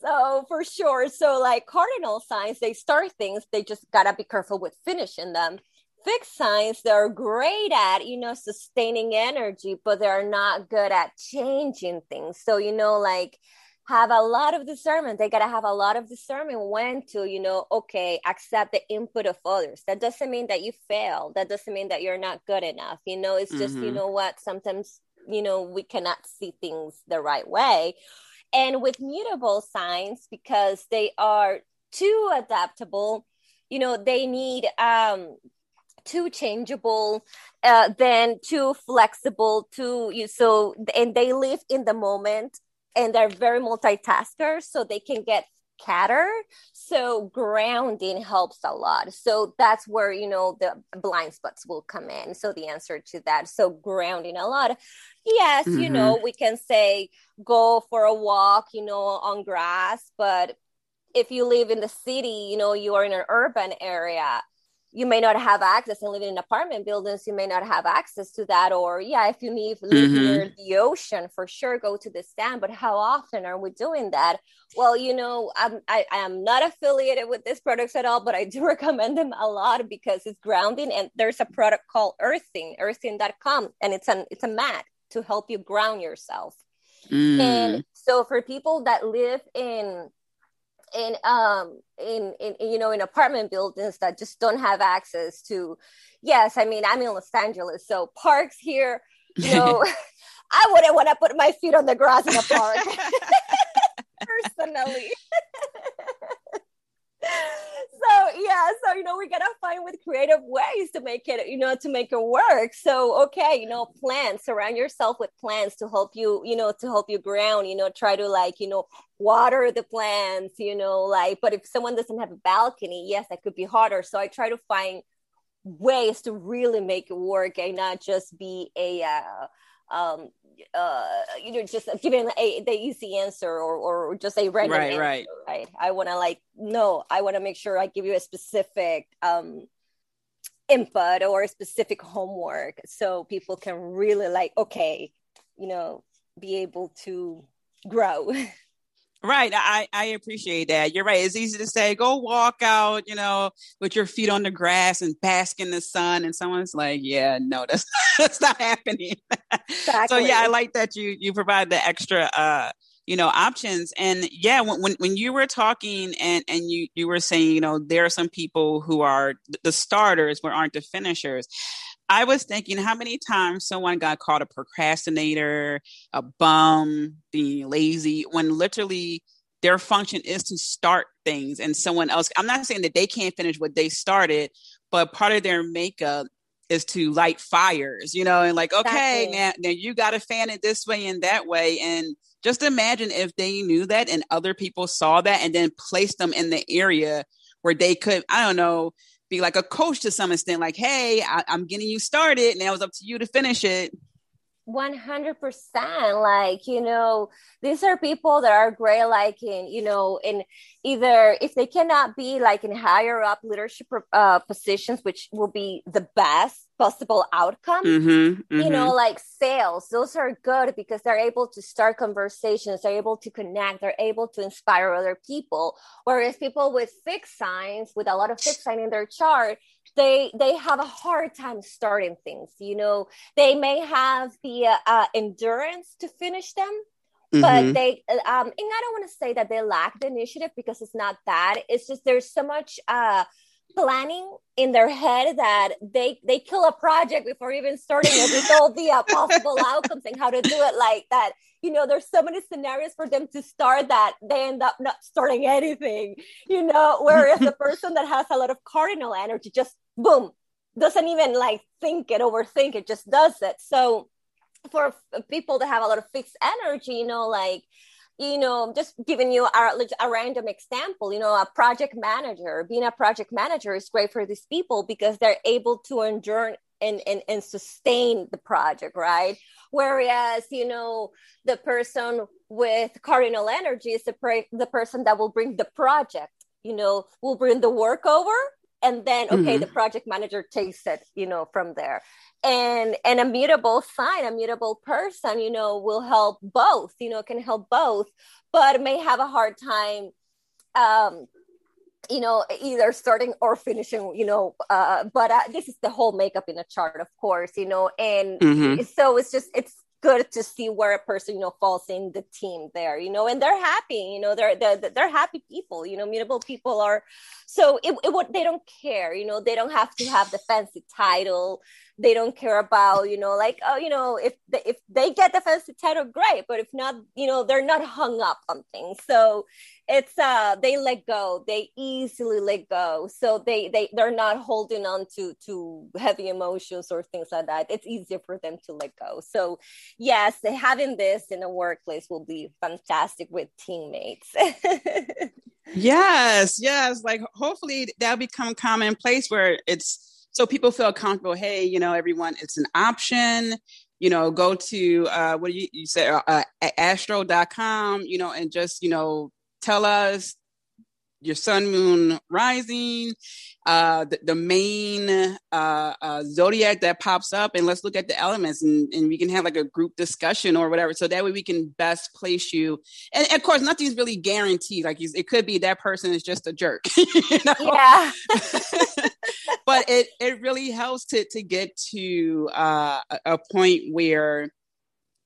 so for sure. So like cardinal signs, they start things. They just gotta be careful with finishing them fixed signs they're great at you know sustaining energy but they're not good at changing things so you know like have a lot of discernment. They got to have a lot of discernment when to you know okay accept the input of others. That doesn't mean that you fail. That doesn't mean that you're not good enough. You know it's just mm-hmm. you know what? Sometimes you know we cannot see things the right way. And with mutable signs because they are too adaptable you know they need um too changeable uh, than too flexible too you so and they live in the moment and they're very multitaskers so they can get catter. So grounding helps a lot. So that's where you know the blind spots will come in. So the answer to that. So grounding a lot. Yes mm-hmm. you know we can say go for a walk you know on grass but if you live in the city you know you are in an urban area you may not have access and living in apartment buildings you may not have access to that or yeah if you live, live mm-hmm. near the ocean for sure go to the stand but how often are we doing that well you know i'm I, I am not affiliated with these products at all but i do <laughs> recommend them a lot because it's grounding and there's a product called earthing earthing.com and it's an it's a mat to help you ground yourself mm. and so for people that live in in um in, in you know in apartment buildings that just don't have access to yes i mean i'm in los angeles so parks here you know <laughs> <laughs> i wouldn't want to put my feet on the grass in a park. <laughs> Personally so yeah so you know we gotta find with creative ways to make it you know to make it work. So okay you know plants surround yourself with plants to help you you know to help you ground you know try to like you know water the plants you know like but if someone doesn't have a balcony yes that could be harder. So i try to find ways to really make it work and not just be a uh, um, uh, you know, just giving a the easy answer or or just a random right, answer, right, right. I want to like no, I want to make sure I give you a specific um input or a specific homework so people can really like okay, you know, be able to grow. <laughs> Right. I, I appreciate that. You're right. It's easy to say, go walk out, you know, with your feet on the grass and bask in the sun. And someone's like, yeah, no, <laughs> that's, that's not happening. Exactly. <laughs> so yeah, I like that you, you provide the extra, uh, you know, options. And yeah, when, when, when you were talking and, and you, you were saying, you know, there are some people who are the starters but aren't the finishers. I was thinking how many times someone got called a procrastinator, a bum, being lazy, when literally their function is to start things and someone else. I'm not saying that they can't finish what they started, but part of their makeup is to light fires, you know, and like, okay, now, now you got to fan it this way and that way. And just imagine if they knew that and other people saw that and then placed them in the area where they could, I don't know, be like a coach to some extent, like, hey, I, I'm getting you started. Now it's up to you to finish it. 100% like you know these are people that are great like in you know in either if they cannot be like in higher up leadership uh, positions which will be the best possible outcome mm-hmm, mm-hmm. you know mm-hmm. like sales those are good because they're able to start conversations they're able to connect they're able to inspire other people whereas people with fixed signs with a lot of fixed sign in their chart they they have a hard time starting things you know they may have the uh, uh, endurance to finish them mm-hmm. but they um and i don't want to say that they lack the initiative because it's not that it's just there's so much uh planning in their head that they they kill a project before even starting it with all the uh, <laughs> possible outcomes and how to do it like that. You know there's so many scenarios for them to start that they end up not starting anything you know whereas the <laughs> person that has a lot of cardinal energy just boom doesn't even like think it overthink it just does it. So for people that have a lot of fixed energy you know like you know, just giving you a, a random example, you know, a project manager, being a project manager is great for these people because they're able to endure and and and sustain the project right whereas you know the person with cardinal energy is the, pra- the person that will bring the project you know will bring the work over and then okay mm-hmm. the project manager takes it you know from there and and a mutable sign a mutable person you know will help both you know can help both but may have a hard time um you know either starting or finishing you know uh but uh, this is the whole makeup in a chart of course you know and mm-hmm. so it's just it's good to see where a person you know falls in the team there you know and they're happy you know they're they're, they're happy people you know mutable people are so it, it what they don't care you know they don't have to have the fancy title they don't care about you know like oh you know if they, if they get the fancy title great but if not you know they're not hung up on things. So it's uh they let go. They easily let go. So they they they're not holding on to to heavy emotions or things like that. It's easier for them to let go. So yes having this in a workplace will be fantastic with teammates. <laughs> Yes yes. Like hopefully that'll become commonplace where it's so people feel comfortable hey you know everyone it's an option. You know go to uh what do you, you say uh, uh, astro.com you know and just you know tell us your sun moon rising uh the, the main uh, uh, zodiac that pops up and let's look at the elements and, and we can have like a group discussion or whatever. So that way we can best place you. And, and of course nothing's really guaranteed. Like it could be that person is just a jerk <laughs> yeah. <laughs> But it it really helps to to get to uh, a point where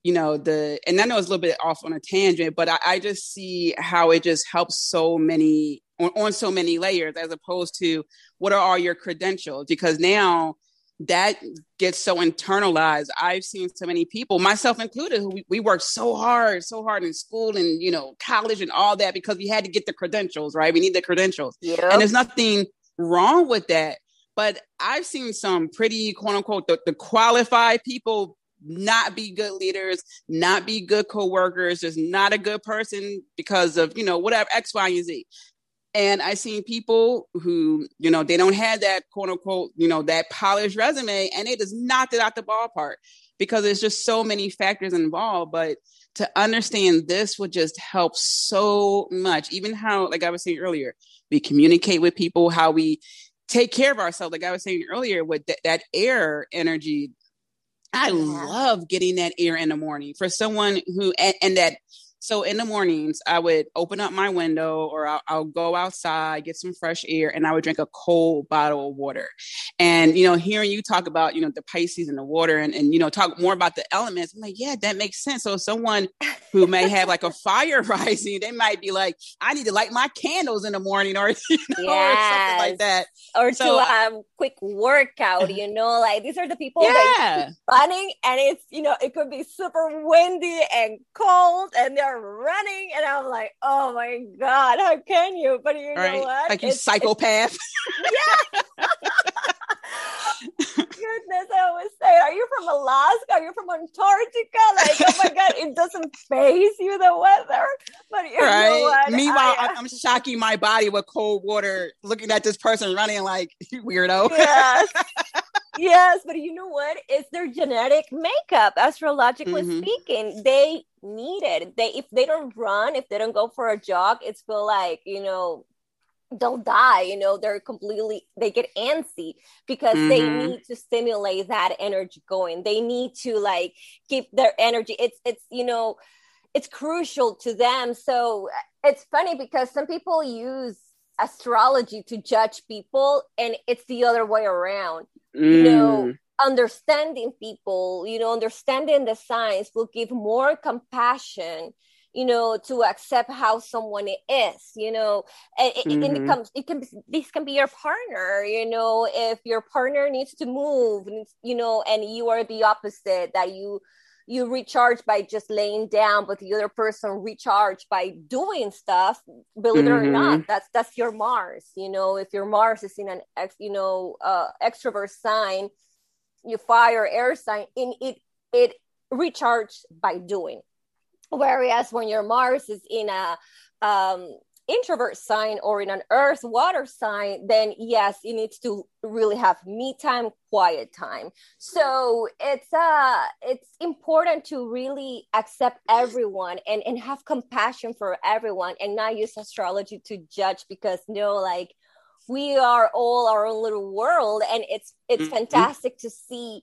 you know the and i know it's a little bit off on a tangent but i, I just see how it just helps so many on, on, so many layers as opposed to what are all your credentials? Because now that gets so internalized. I've seen so many people myself included who we, we worked so hard so hard in school and you know college and all that because we had to get the credentials right? We need the credentials. Yep. and there's nothing wrong with that but I've seen some pretty quote unquote the, the qualified people not be good leaders, not be good co-workers, just not a good person because of, you know, whatever X, Y, and Z. And I seen people who, you know, they don't have that quote unquote, you know, that polished resume and it is knocked it out the ballpark because there's just so many factors involved. But to understand this would just help so much. Even how, like I was saying earlier, we communicate with people, how we take care of ourselves. Like I was saying earlier, with th- that air energy I love getting that air in the morning for someone who and, and, that so in the mornings, I would open up my window or I'll, I'll, go outside, get some fresh air, and I would drink a cold bottle of water. And, you know, hearing you talk about, you know, the Pisces and the water and, and, you know, talk more about the elements, I'm like, yeah, that makes sense. So someone who may have like a fire <laughs> rising, they might be like, I need to light my candles in the morning or, <laughs> you know, yes. or something like that. Or so, to have um, quick workout, you know, like these are the people yeah. that running and it's, you know, it could be super windy and cold and they're running, and I'm like, oh my god, how can you? But you right. know what? Like you it's, psychopath. It's, <laughs> yeah. <laughs> Goodness, I always say, are you from Alaska? Are you from Antarctica? Like, oh my god, it doesn't faze you the weather. But you right. know what? Meanwhile, I, am shocking my body with cold water, looking at this person running like weirdo. Yes. <laughs> yes, but you know what? It's their genetic makeup, astrologically mm-hmm. speaking. They need it. They if they don't run, if they don't go for a jog, it's feel like you know they'll die. You know they're completely they get antsy because mm-hmm. they need to stimulate that energy going. They need to like keep their energy. It's it's you know it's crucial to them. So it's funny because some people use astrology to judge people and it's the other way around. You know mm. understanding people you know understanding the signs will give more compassion you know to accept how someone is you know and, mm-hmm. and it comes it can this can be your partner you know if your partner needs to move you know and you are the opposite that you you recharge by just laying down but the other person recharge by doing stuff believe mm-hmm. it or mm-hmm. not that's that's your mars you know if your mars is in an ex you know uh extrovert sign you fire air sign in it it recharge by doing whereas when your mars is in a um introvert sign or in an earth water sign then yes you need to really have me time quiet time so it's uh it's important to really accept everyone and and have compassion for everyone and not use astrology to judge because no like we are all our own little world and it's it's mm-hmm. fantastic to see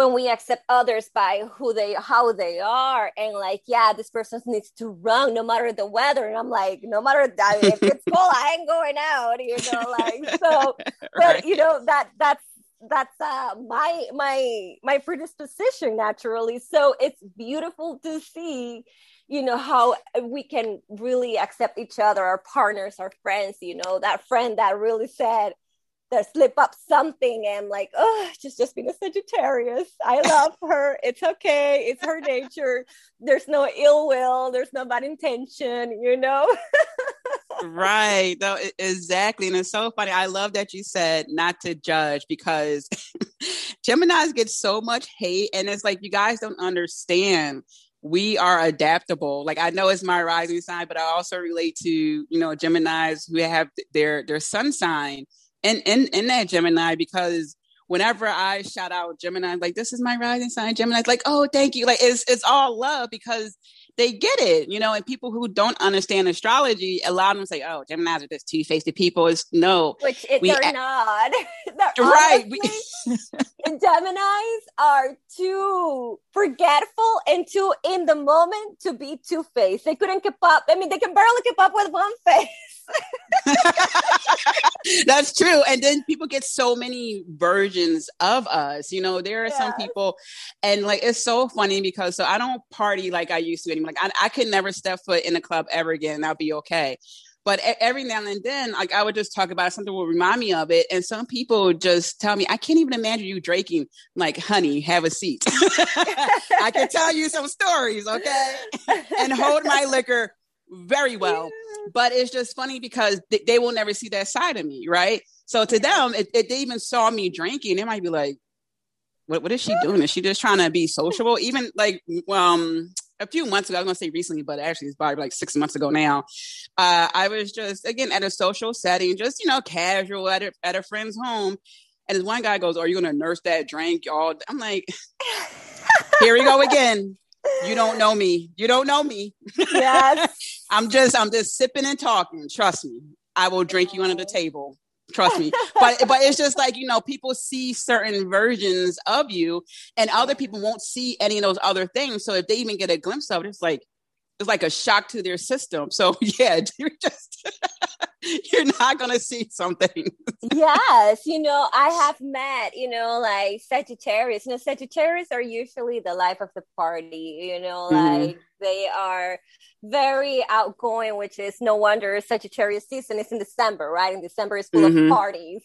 when we accept others by who they how they are. And like yeah this person needs to run no matter the weather. And i'm like no matter that if it's <laughs> cold i ain't going out you know like so <laughs> but you know that that's that's uh my my my predisposition naturally. So it's beautiful to see you know how we can really accept each other our partners our friends you know that friend that really said that slip up something and like oh just just being a sagittarius. I love <laughs> her. It's okay. It's her nature. There's no ill will. There's no bad intention you know? Right. No <laughs> exactly. And it's so funny. I love that you said not to judge because <laughs> geminis get so much hate and it's like you guys don't understand. We are adaptable. Like I know it's my rising sign, but I also relate to, you know, Geminis who have their their sun sign in in in that Gemini because whenever I shout out Gemini, like this is my rising sign, Gemini's like, oh, thank you. Like it's it's all love because they get it, you know, and people who don't understand astrology, a lot of them say, oh, Geminis are just two faced people. It's no. Which it, we, they're not. <laughs> they're right. Honestly, <laughs> <laughs> Geminis are too forgetful and too in the moment to be two faced. They couldn't keep up. I mean, they can barely keep up with one face. <laughs> That's true. And then people get so many versions of us. You know, there are yeah. some people, and like it's so funny because so I don't party like I used to anymore. Like I, I could never step foot in a club ever again. I'll be okay. But every now and then, like I would just talk about something will remind me of it. And some people just tell me, I can't even imagine you drinking. I'm like, honey, have a seat. <laughs> I can tell you some stories, okay? and hold my <laughs> liquor very well. But it's just funny because th- they will never see that side of me, right? So to them, if, if they even saw me drinking, they might be like, what, what is she doing? Is she just trying to be sociable? Even like um a few months ago, I was gonna say recently, but actually it's probably like six months ago now. Uh, I was just again at a social setting, just you know, casual at a, at a friend's home, and this one guy goes, "Are you gonna nurse that drink?" y'all?" I'm like, <laughs> "Here we go again." You don't know me. You don't know me. Yes. <laughs> I'm just I'm just sipping and talking. Trust me. I will drink you under the table. Trust me. but <laughs> but it's just like, you know, people see certain versions of you and other people won't see any of those other things. So if they even get a glimpse of it, it's like it's like a shock to their system. So <laughs> yeah, <laughs> you're just you're not gonna see something. yes, you know, I have met, you know, like Sagittarius. You know, Sagittarius are usually the life of the party, you know, mm-hmm. like they are very outgoing, which is no wonder Sagittarius season is in December, right? And December is full mm-hmm. of parties.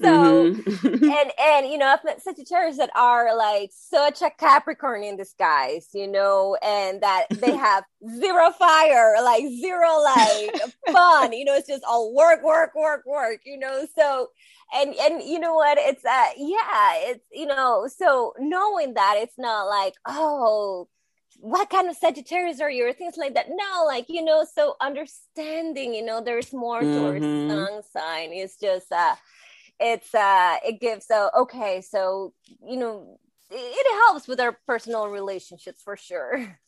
So mm-hmm. <laughs> and and you know, I've met Sagittarius that are like such a Capricorn in disguise, you know, and that they <laughs> have zero fire, like zero like fun, you know, it's just all work, work, work, work, you know. So and and you know what? It's uh yeah, it's you know, so knowing that it's not like, oh, what kind of Sagittarius are you or things like that. No, like you know, so understanding, you know, there's more mm-hmm. to our sun sign. It's just uh it's uh it gives so okay so you know it helps with our personal relationships for sure.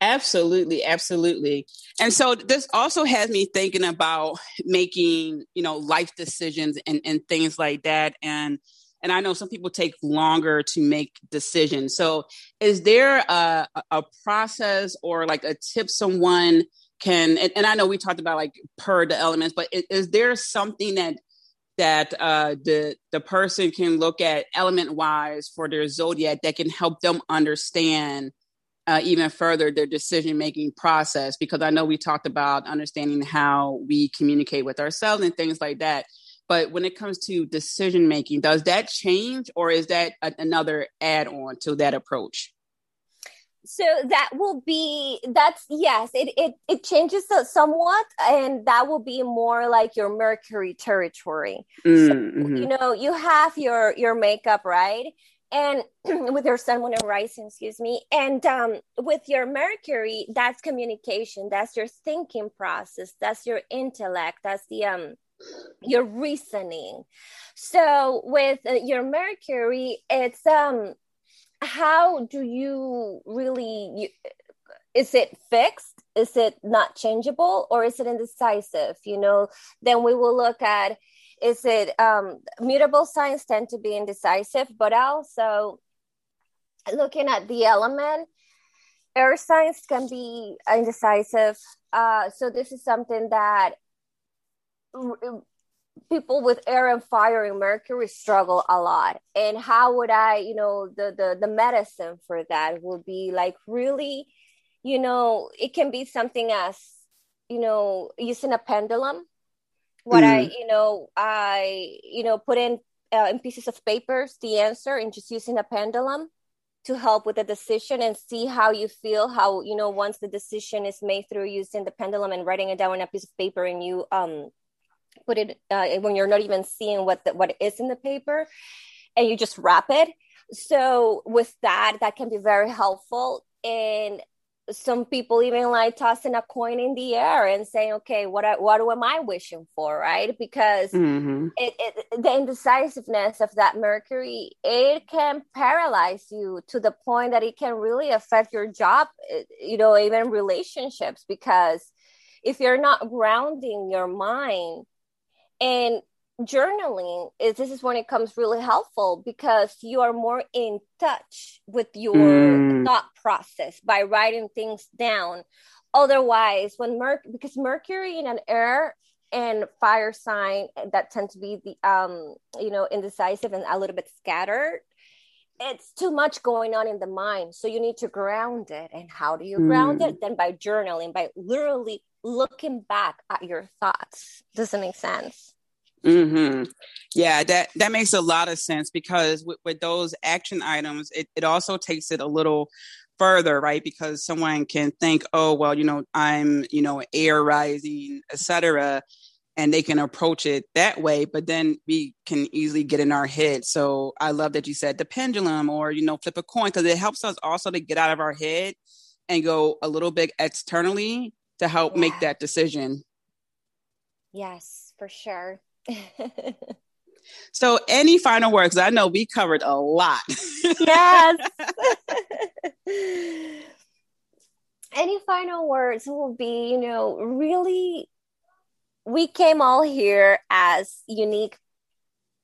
Absolutely absolutely. And so this also has me thinking about making you know life decisions and and things like that. And and i know some people take longer to make decisions. So is there a, a process or like a tip someone can and, and i know we talked about like per the elements but is, is there something that that uh, the the person can look at element wise for their zodiac that can help them understand uh, even further their decision making process because I know we talked about understanding how we communicate with ourselves and things like that. But when it comes to decision making, does that change or is that a- another add on to that approach? So that will be that's yes it it, it changes somewhat and that will be more like your mercury territory. Mm, mm-hmm. so, you know you have your your makeup right? And <clears throat> with your sun moon and rising excuse me. And um, with your mercury that's communication that's your thinking process that's your intellect that's the um your reasoning. So with uh, your mercury it's um how do you really you, is it fixed? Is it not changeable? Or is it indecisive? You know then we will look at is it um, mutable signs tend to be indecisive but also looking at the element air signs can be indecisive. Uh, so this is something that people with air and fire and mercury struggle a lot and how would i you know the the, the medicine for that would be like really you know it can be something as you know using a pendulum what mm. i you know i you know put in uh, in pieces of papers the answer and just using a pendulum to help with the decision and see how you feel how you know once the decision is made through using the pendulum and writing it down on a piece of paper and you um put it uh, when you're not even seeing what the, what is in the paper and you just wrap it so with that that can be very helpful and some people even like tossing a coin in the air and saying, "Okay, what I, what am I wishing for?" Right? Because mm-hmm. it, it, the indecisiveness of that Mercury it can paralyze you to the point that it can really affect your job, eh, you know, even relationships. Because if you're not grounding your mind and journaling is this is when it comes really helpful because you are more in touch with your mm. thought process by writing things down otherwise when merc because mercury in an air and fire sign that tend to be the um you know indecisive and a little bit scattered it's too much going on in the mind so you need to ground it and how do you mm. ground it then by journaling by literally looking back at your thoughts does it make sense Mm-hmm. Yeah, that that makes a lot of sense because with, with those action items, it, it also takes it a little further, right? Because someone can think, oh, well, you know, I'm, you know, air rising, etc., and they can approach it that way. But then we can easily get in our head. So I love that you said the pendulum or you know, flip a coin because it helps us also to get out of our head and go a little bit externally to help yeah. make that decision. Yes, for sure. <laughs> so, any final words? I know we covered a lot. yes. <laughs> <laughs> any final words will be, you know, really, we came all here as unique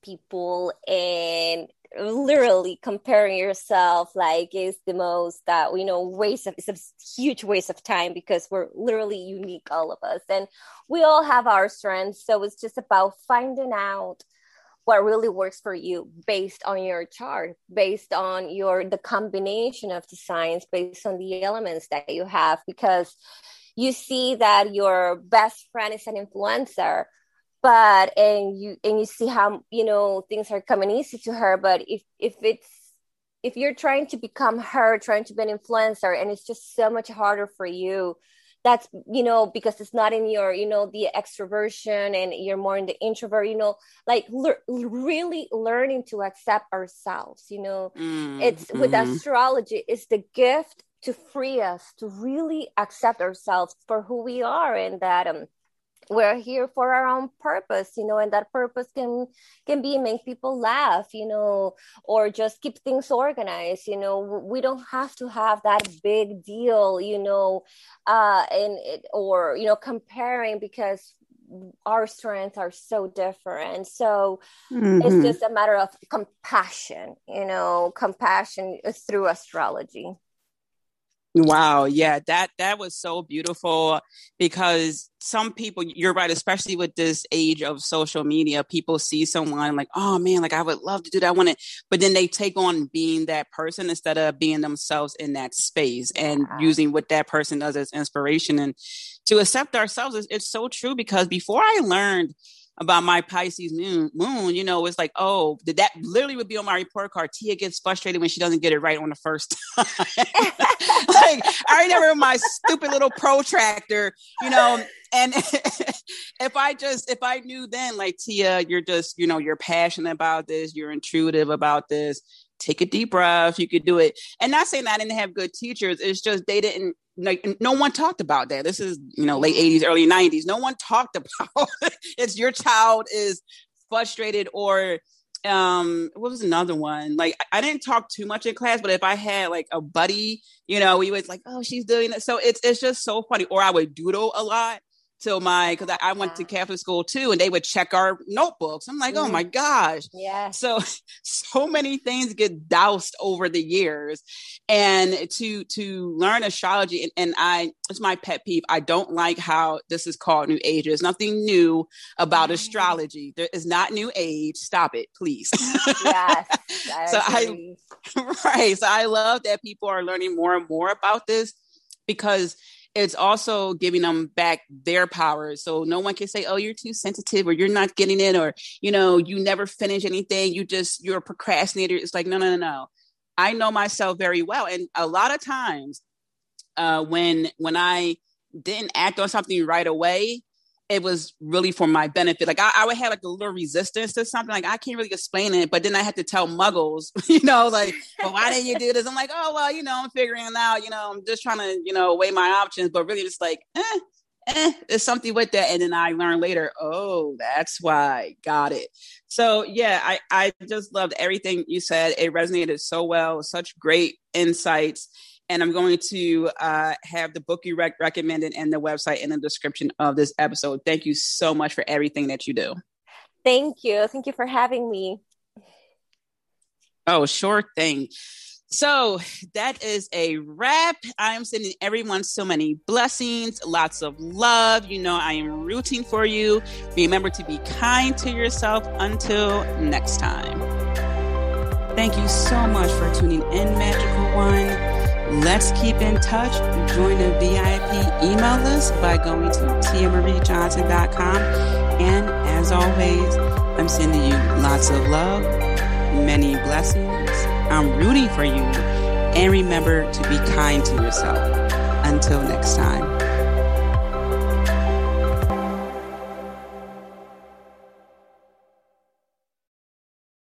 people and literally comparing yourself like is the most that we know waste of it's a huge waste of time because we're literally unique all of us and we all have our strengths. So it's just about finding out what really works for you based on your chart based on your the combination of the signs based on the elements that you have because you see that your best friend is an influencer but and you and you see how you know things are coming easy to her but if if it's if you're trying to become her trying to be an influencer and it's just so much harder for you that's you know because it's not in your you know the extroversion and you're more in the introvert you know like le- really learning to accept ourselves you know mm, it's mm-hmm. with astrology it's the gift to free us to really accept ourselves for who we are and that um we're here for our own purpose you know and that purpose can can be make people laugh you know or just keep things organized you know. We don't have to have that big deal you know uh and it, or you know comparing because our strengths are so different. So mm-hmm. it's just a matter of compassion you know compassion through astrology Wow, yeah, that that was so beautiful because some people you're right, especially with this age of social media, people see someone like, "Oh man, like I would love to do that. I want it." But then they take on being that person instead of being themselves in that space and using what that person does as inspiration and to accept ourselves is it's so true because before I learned about my Pisces moon, moon, you know, it's like, oh, did that literally would be on my report card. Tia gets frustrated when she doesn't get it right on the first time. <laughs> like, I remember my stupid little protractor, you know, and <laughs> if I just, if I knew then, like, Tia, you're just, you know, you're passionate about this, you're intuitive about this, take a deep breath. You could do it. And not saying that I didn't have good teachers. It's just they didn't like no one talked about that. This is, you know, late 80s, early 90s. No one talked <laughs> about it's your child is frustrated or um what was another one like I, didn't talk too much in class but if i had like a buddy you know we was like oh she's doing it so it's it's just so funny or i would doodle a lot till my because I, I, went to Catholic school too, and they would check our notebooks. I'm like, mm. oh my gosh, yeah. So <laughs> so many things get doused over the years, and to to learn astrology, and, and I it's my pet peeve. I don't like how this is called New Age. There's nothing new about mm. astrology. There is not New Age. Stop it, please. <laughs> yes. I so I <laughs> right. So I love that people are learning more and more about this because it's also giving them back their power. So no one can say, oh, you're too sensitive or you're not getting it or, you know, you never finish anything. You just, you're a procrastinator. It's like, no, no, no, no. I know myself very well. And a lot of times uh, when, when I didn't act on something right away, it was really for my benefit. Like I, I, would have like a little resistance to something. Like I can't really explain it, but then I had to tell muggles, <laughs> you know, like, well, why didn't you do this? I'm like, oh well, you know, I'm figuring it out. You know, I'm just trying to, you know, weigh my options, but really just like, eh, eh, there's something with that. And then I learned later, oh, that's why. Got it. So yeah, I, I just loved everything you said. It resonated so well, such great insights and I'm going to uh, have the book you rec- recommended and the website in the description of this episode. Thank you so much for everything that you do. Thank you. Thank you for having me. Oh, sure thing. So that is a wrap. I am sending everyone so many blessings, lots of love. You know, I am rooting for you. Remember to be kind to yourself until next time. Thank you so much for tuning in, Magical One. Let's keep in touch. Join the VIP email list by going to tiamariejohnson.com. And as always, I'm sending you lots of love, many blessings. I'm rooting for you. And remember to be kind to yourself. Until next time.